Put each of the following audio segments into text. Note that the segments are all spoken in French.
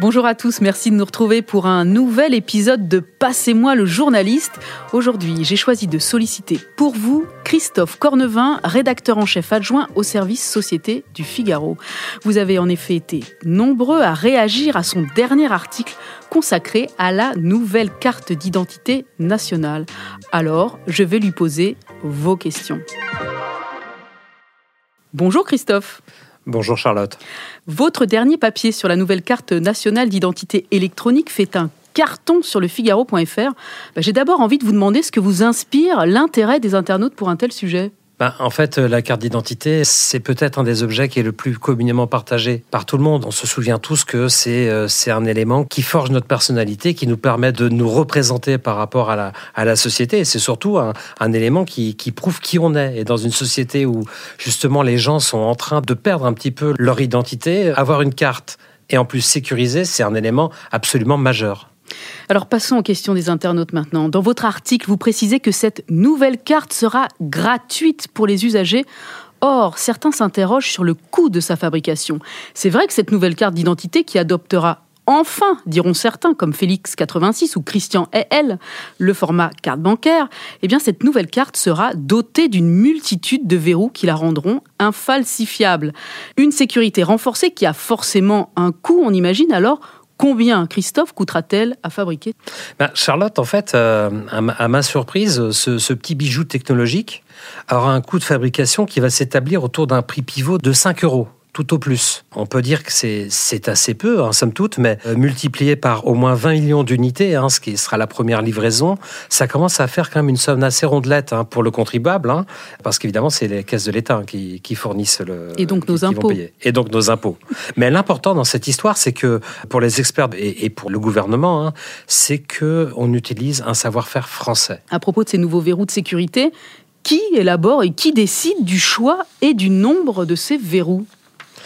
Bonjour à tous, merci de nous retrouver pour un nouvel épisode de Passez-moi le journaliste. Aujourd'hui, j'ai choisi de solliciter pour vous Christophe Cornevin, rédacteur en chef adjoint au service Société du Figaro. Vous avez en effet été nombreux à réagir à son dernier article consacré à la nouvelle carte d'identité nationale. Alors, je vais lui poser vos questions. Bonjour Christophe. Bonjour Charlotte. Votre dernier papier sur la nouvelle carte nationale d'identité électronique fait un carton sur le figaro.fr. Bah, j'ai d'abord envie de vous demander ce que vous inspire l'intérêt des internautes pour un tel sujet. Ben, en fait, euh, la carte d'identité, c'est peut-être un des objets qui est le plus communément partagé par tout le monde. On se souvient tous que c'est euh, un élément qui forge notre personnalité, qui nous permet de nous représenter par rapport à la, à la société. C'est surtout un, un élément qui, qui prouve qui on est. Et dans une société où justement les gens sont en train de perdre un petit peu leur identité, avoir une carte et en plus sécurisée, c'est un élément absolument majeur. Alors passons aux questions des internautes maintenant. Dans votre article, vous précisez que cette nouvelle carte sera gratuite pour les usagers. Or, certains s'interrogent sur le coût de sa fabrication. C'est vrai que cette nouvelle carte d'identité qui adoptera enfin, diront certains, comme Félix 86 ou Christian elle, le format carte bancaire, eh bien cette nouvelle carte sera dotée d'une multitude de verrous qui la rendront infalsifiable. Une sécurité renforcée qui a forcément un coût, on imagine alors Combien, Christophe, coûtera-t-elle à fabriquer? Ben, Charlotte, en fait, euh, à, ma, surprise, ce, petit bijou technologique aura un coût de fabrication qui va s'établir autour d'un prix pivot de 5 euros tout au plus. On peut dire que c'est assez peu, en hein, somme toute, mais euh, multiplié par au moins 20 millions d'unités, hein, ce qui sera la première livraison, ça commence à faire quand même une somme assez rondelette hein, pour le contribuable, parce qu'évidemment, c'est les caisses de l'État qui, fournissent le. Et donc nos impôts. Et donc nos impôts. mais l'important dans cette histoire, c'est que pour les experts et, pour le gouvernement, c'est qu'on utilise un savoir-faire français. À propos de ces nouveaux verrous de sécurité, qui élabore et qui décide du choix et du nombre de ces verrous?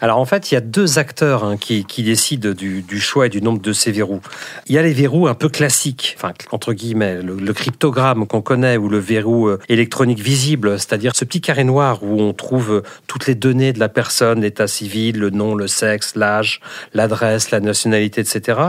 alors en fait, il y a deux acteurs hein, qui, décident du, choix et du nombre de ces verrous. Il y a les verrous un peu classiques, enfin entre guillemets, le, cryptogramme qu'on connaît ou le verrou euh, électronique visible, c'est-à-dire ce petit carré noir où on trouve euh, toutes les données de la personne, l'état civil, le nom, le sexe, l'âge, l'adresse, la nationalité, etc.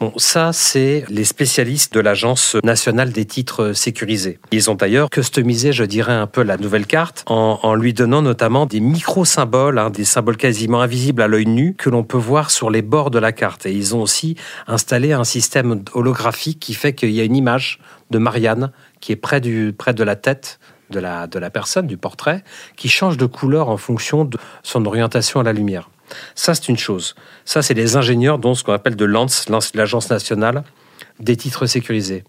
Bon, ça c'est les spécialistes de l'Agence nationale des titres sécurisés. Ils ont d'ailleurs customisé, je dirais, un peu la nouvelle carte en, lui donnant notamment des micro-symboles, hein, des symboles quasiment invisible à l'œil nu que l'on peut voir sur les bords de la carte. Et ils ont aussi installé un système holographique qui fait qu'il y a une image de Marianne qui est près, du, près de la tête de la, de la personne, du portrait, qui change de couleur en fonction de son orientation à la lumière. Ça, c'est une chose. Ça, c'est les ingénieurs dont ce qu'on appelle de l'ANS, l'Agence nationale des titres sécurisés.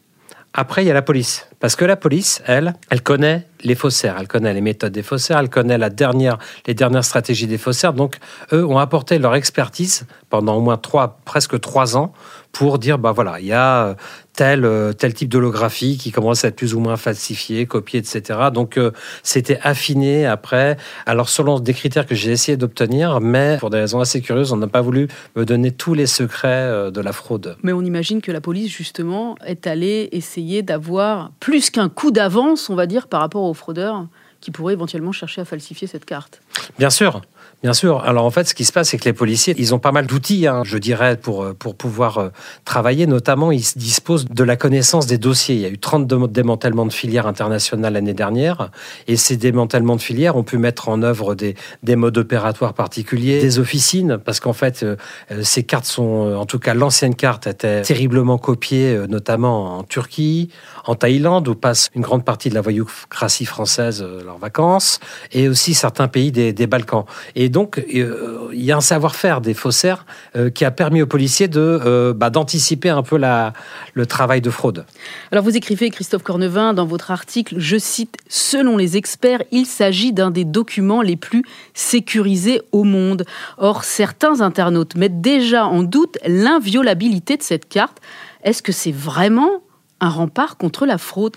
Après, il y a la police. Parce que la police, elle, elle connaît les faussaires, elle connaît les méthodes des faussaires, elle connaît la dernière, les dernières stratégies des faussaires. Donc, eux ont apporté leur expertise pendant au moins trois, presque trois ans pour dire, bah voilà, il y a euh, tel, euh, tel type d'holographie qui commence à être plus ou moins falsifié, copié, etc. Donc, euh, c'était affiné après. Alors, selon des critères que j'ai essayé d'obtenir, mais pour des raisons assez curieuses, on n'a pas voulu me donner tous les secrets de la fraude. Mais on imagine que la police, justement, est allée essayer d'avoir plus qu'un coup d'avance, on va dire, par rapport aux fraudeurs qui pourraient éventuellement chercher à falsifier cette carte. Bien sûr, Bien sûr. Alors en fait, ce qui se passe, c'est que les policiers, ils ont pas mal d'outils, hein, je dirais, pour, euh, pour pouvoir euh, travailler. Notamment, ils disposent de la connaissance des dossiers. Il y a eu 30 démantèlements de filières internationales l'année dernière. Et ces démantèlements de filières ont pu mettre en œuvre des, des modes opératoires particuliers, des officines, parce qu'en fait, euh, ces cartes sont, en tout cas, l'ancienne carte était terriblement copiée, notamment en Turquie, en Thaïlande, où passe une grande partie de la voyoucratie française leurs vacances, et aussi certains pays des, des Balkans. Donc, euh, il y a un savoir-faire des faussaires euh, qui a permis aux policiers de euh, bah, d'anticiper un peu la, le travail de fraude. Alors, vous écrivez, Christophe Cornevin, dans votre article, je cite, Selon les experts, il s'agit d'un des documents les plus sécurisés au monde. Or, certains internautes mettent déjà en doute l'inviolabilité de cette carte. Est-ce que c'est vraiment un rempart contre la fraude?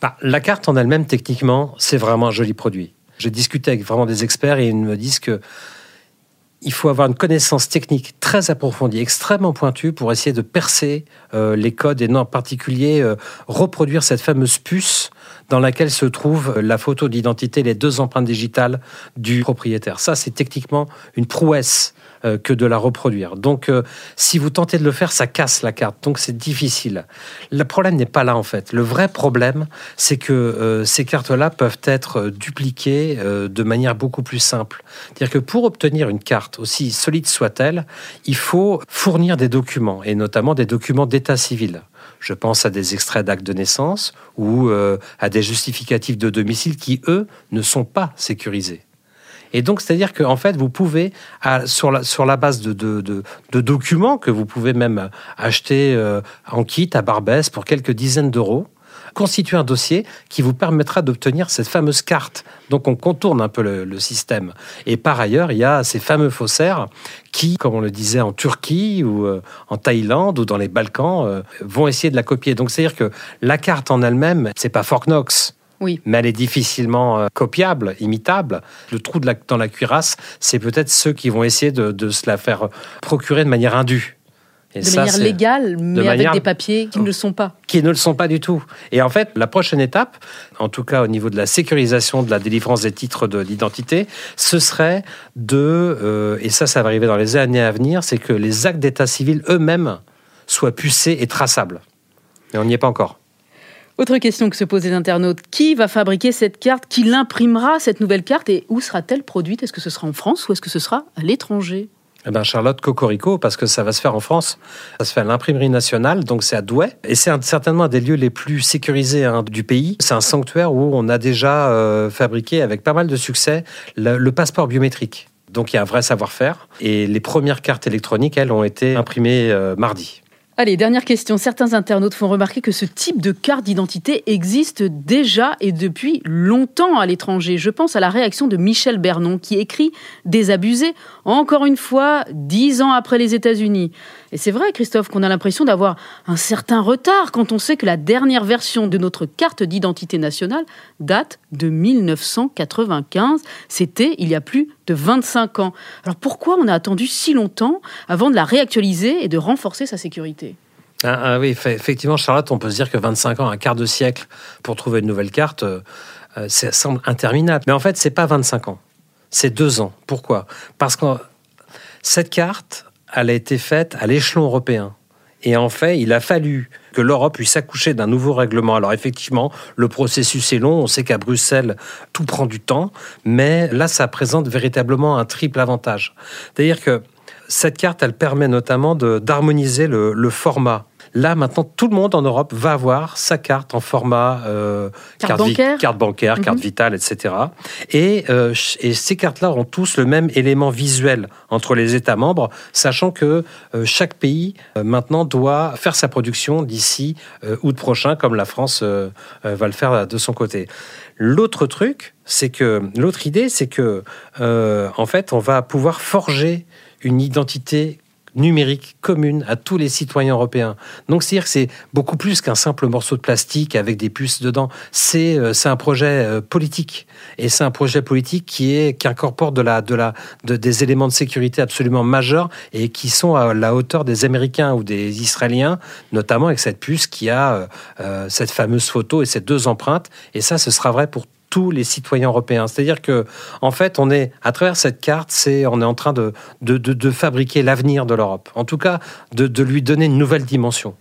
Bah, La carte en elle-même, techniquement, c'est vraiment un joli produit. J'ai discuté avec vraiment des experts et ils me disent que, il faut avoir une connaissance technique très approfondie, extrêmement pointue pour essayer de percer euh, les codes et en particulier euh, reproduire cette fameuse puce dans laquelle se trouve la photo d'identité, les deux empreintes digitales du propriétaire. Ça, c'est techniquement une prouesse euh, que de la reproduire. Donc, euh, si vous tentez de le faire, ça casse la carte. Donc, c'est difficile. Le problème n'est pas là, en fait. Le vrai problème, c'est que euh, ces cartes-là peuvent être dupliquées de manière beaucoup plus simple. C'est-à-dire que pour obtenir une carte, aussi solide soit-elle, il faut fournir des documents, et notamment des documents d'état civil. Je pense à des extraits d'actes de naissance ou à des justificatifs de domicile qui, eux, ne sont pas sécurisés. Et donc, c'est-à-dire qu'en fait, vous pouvez, sur, la, sur la base de, de, documents que vous pouvez même acheter euh, en kit à Barbès pour quelques dizaines d'euros, constituer un dossier qui vous permettra d'obtenir cette fameuse carte. Donc on contourne un peu le, système. Et par ailleurs, il y a ces fameux faussaires qui, comme on le disait en Turquie ou euh, en Thaïlande ou dans les Balkans, euh, vont essayer de la copier. Donc c'est-à-dire que la carte en elle-même, c'est pas Fort Knox. Mais elle est difficilement euh, copiable, imitable. Le trou de dans la cuirasse, c'est peut-être ceux qui vont essayer de, se la faire procurer de manière indue. De manière légale, mais avec des papiers qui ne le sont pas. Qui ne le sont pas du tout. Et en fait, la prochaine étape, en tout cas au niveau de la sécurisation de la délivrance des titres d'identité, ce serait de, euh, et ça, ça va arriver dans les années à venir, c'est que les actes d'état civil eux-mêmes soient pucés et traçables. Mais on n'y est pas encore. Autre question que se posent les internautes, qui va fabriquer cette carte Qui l'imprimera, cette nouvelle carte Et où sera-t-elle produite? Est-ce que ce sera en France ou est-ce que ce sera à l'étranger? Eh ben Charlotte Cocorico, parce que ça va se faire en France. Ça se fait à l'imprimerie nationale, donc c'est à Douai. Et c'est certainement un des lieux les plus sécurisés hein, du pays. C'est un sanctuaire où on a déjà euh, fabriqué avec pas mal de succès le passeport biométrique. Donc il y a un vrai savoir-faire. Et les premières cartes électroniques, elles, ont été imprimées euh, mardi. Allez, dernière question. Certains internautes font remarquer que ce type de carte d'identité existe déjà et depuis longtemps à l'étranger. Je pense à la réaction de Michel Bernon qui écrit Désabusé, encore une fois, dix ans après les États-Unis. Et c'est vrai, Christophe, qu'on a l'impression d'avoir un certain retard quand on sait que la dernière version de notre carte d'identité nationale date de 1995. C'était il y a plus de 25 ans. Alors pourquoi on a attendu si longtemps avant de la réactualiser et de renforcer sa sécurité? Ah, ah oui, effectivement, Charlotte, on peut se dire que 25 ans, un quart de siècle pour trouver une nouvelle carte, euh, euh, ça semble interminable. Mais en fait, c'est pas 25 ans, c'est deux ans. Pourquoi? Parce que cette carte, elle a été faite à l'échelon européen. Et en fait, il a fallu que l'Europe puisse accoucher d'un nouveau règlement. Alors effectivement, le processus est long. On sait qu'à Bruxelles, tout prend du temps. Mais là, ça présente véritablement un triple avantage. C'est-à-dire que cette carte, elle permet notamment d'harmoniser le, format Là, maintenant, tout le monde en Europe va avoir sa carte en format euh, carte, bancaire, carte, bancaire, carte mhm. vitale, etc. Et, euh, et ces cartes-là ont tous le même élément visuel entre les États membres, sachant que euh, chaque pays maintenant doit faire sa production d'ici août prochain, comme la France va le faire de son côté. L'autre truc, c'est que l'autre idée, c'est que en fait, on va pouvoir forger une identité numérique commune à tous les citoyens européens. Donc c'est-à-dire que c'est beaucoup plus qu'un simple morceau de plastique avec des puces dedans. C'est euh, un projet euh, politique et c'est un projet politique qui est qui incorpore de la de la de, des éléments de sécurité absolument majeurs et qui sont à la hauteur des Américains ou des Israéliens, notamment avec cette puce qui a euh, cette fameuse photo et ces deux empreintes. Et ça, ce sera vrai pour tous les citoyens européens. C'est-à-dire que, en fait, on est à travers cette carte, c'est on est en train de, de, de, fabriquer l'avenir de l'Europe. En tout cas, de, de lui donner une nouvelle dimension.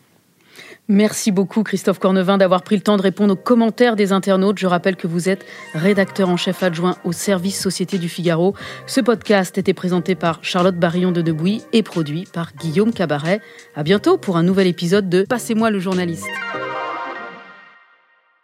Merci beaucoup Christophe Cornevin d'avoir pris le temps de répondre aux commentaires des internautes. Je rappelle que vous êtes rédacteur en chef adjoint au service Société du Figaro. Ce podcast était présenté par Charlotte Barillon de Debouy et produit par Guillaume Cabaret. À bientôt pour un nouvel épisode de Passez-moi le journaliste.